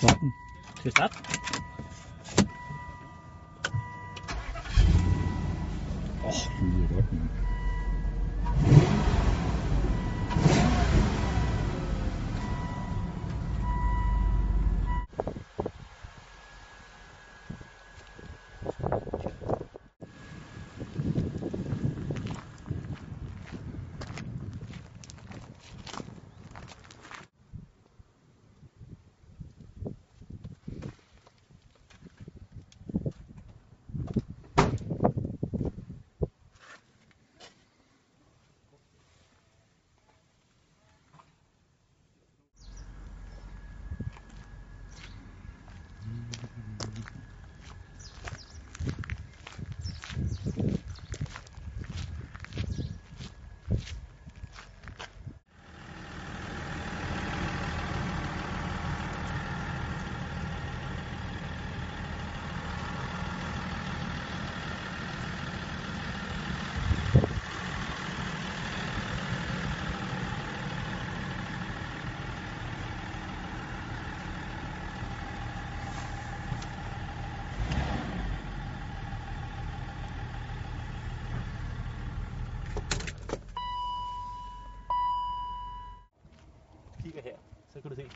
starten. Til start. Åh, oh, det lyder ठीक है। सर कुछ सही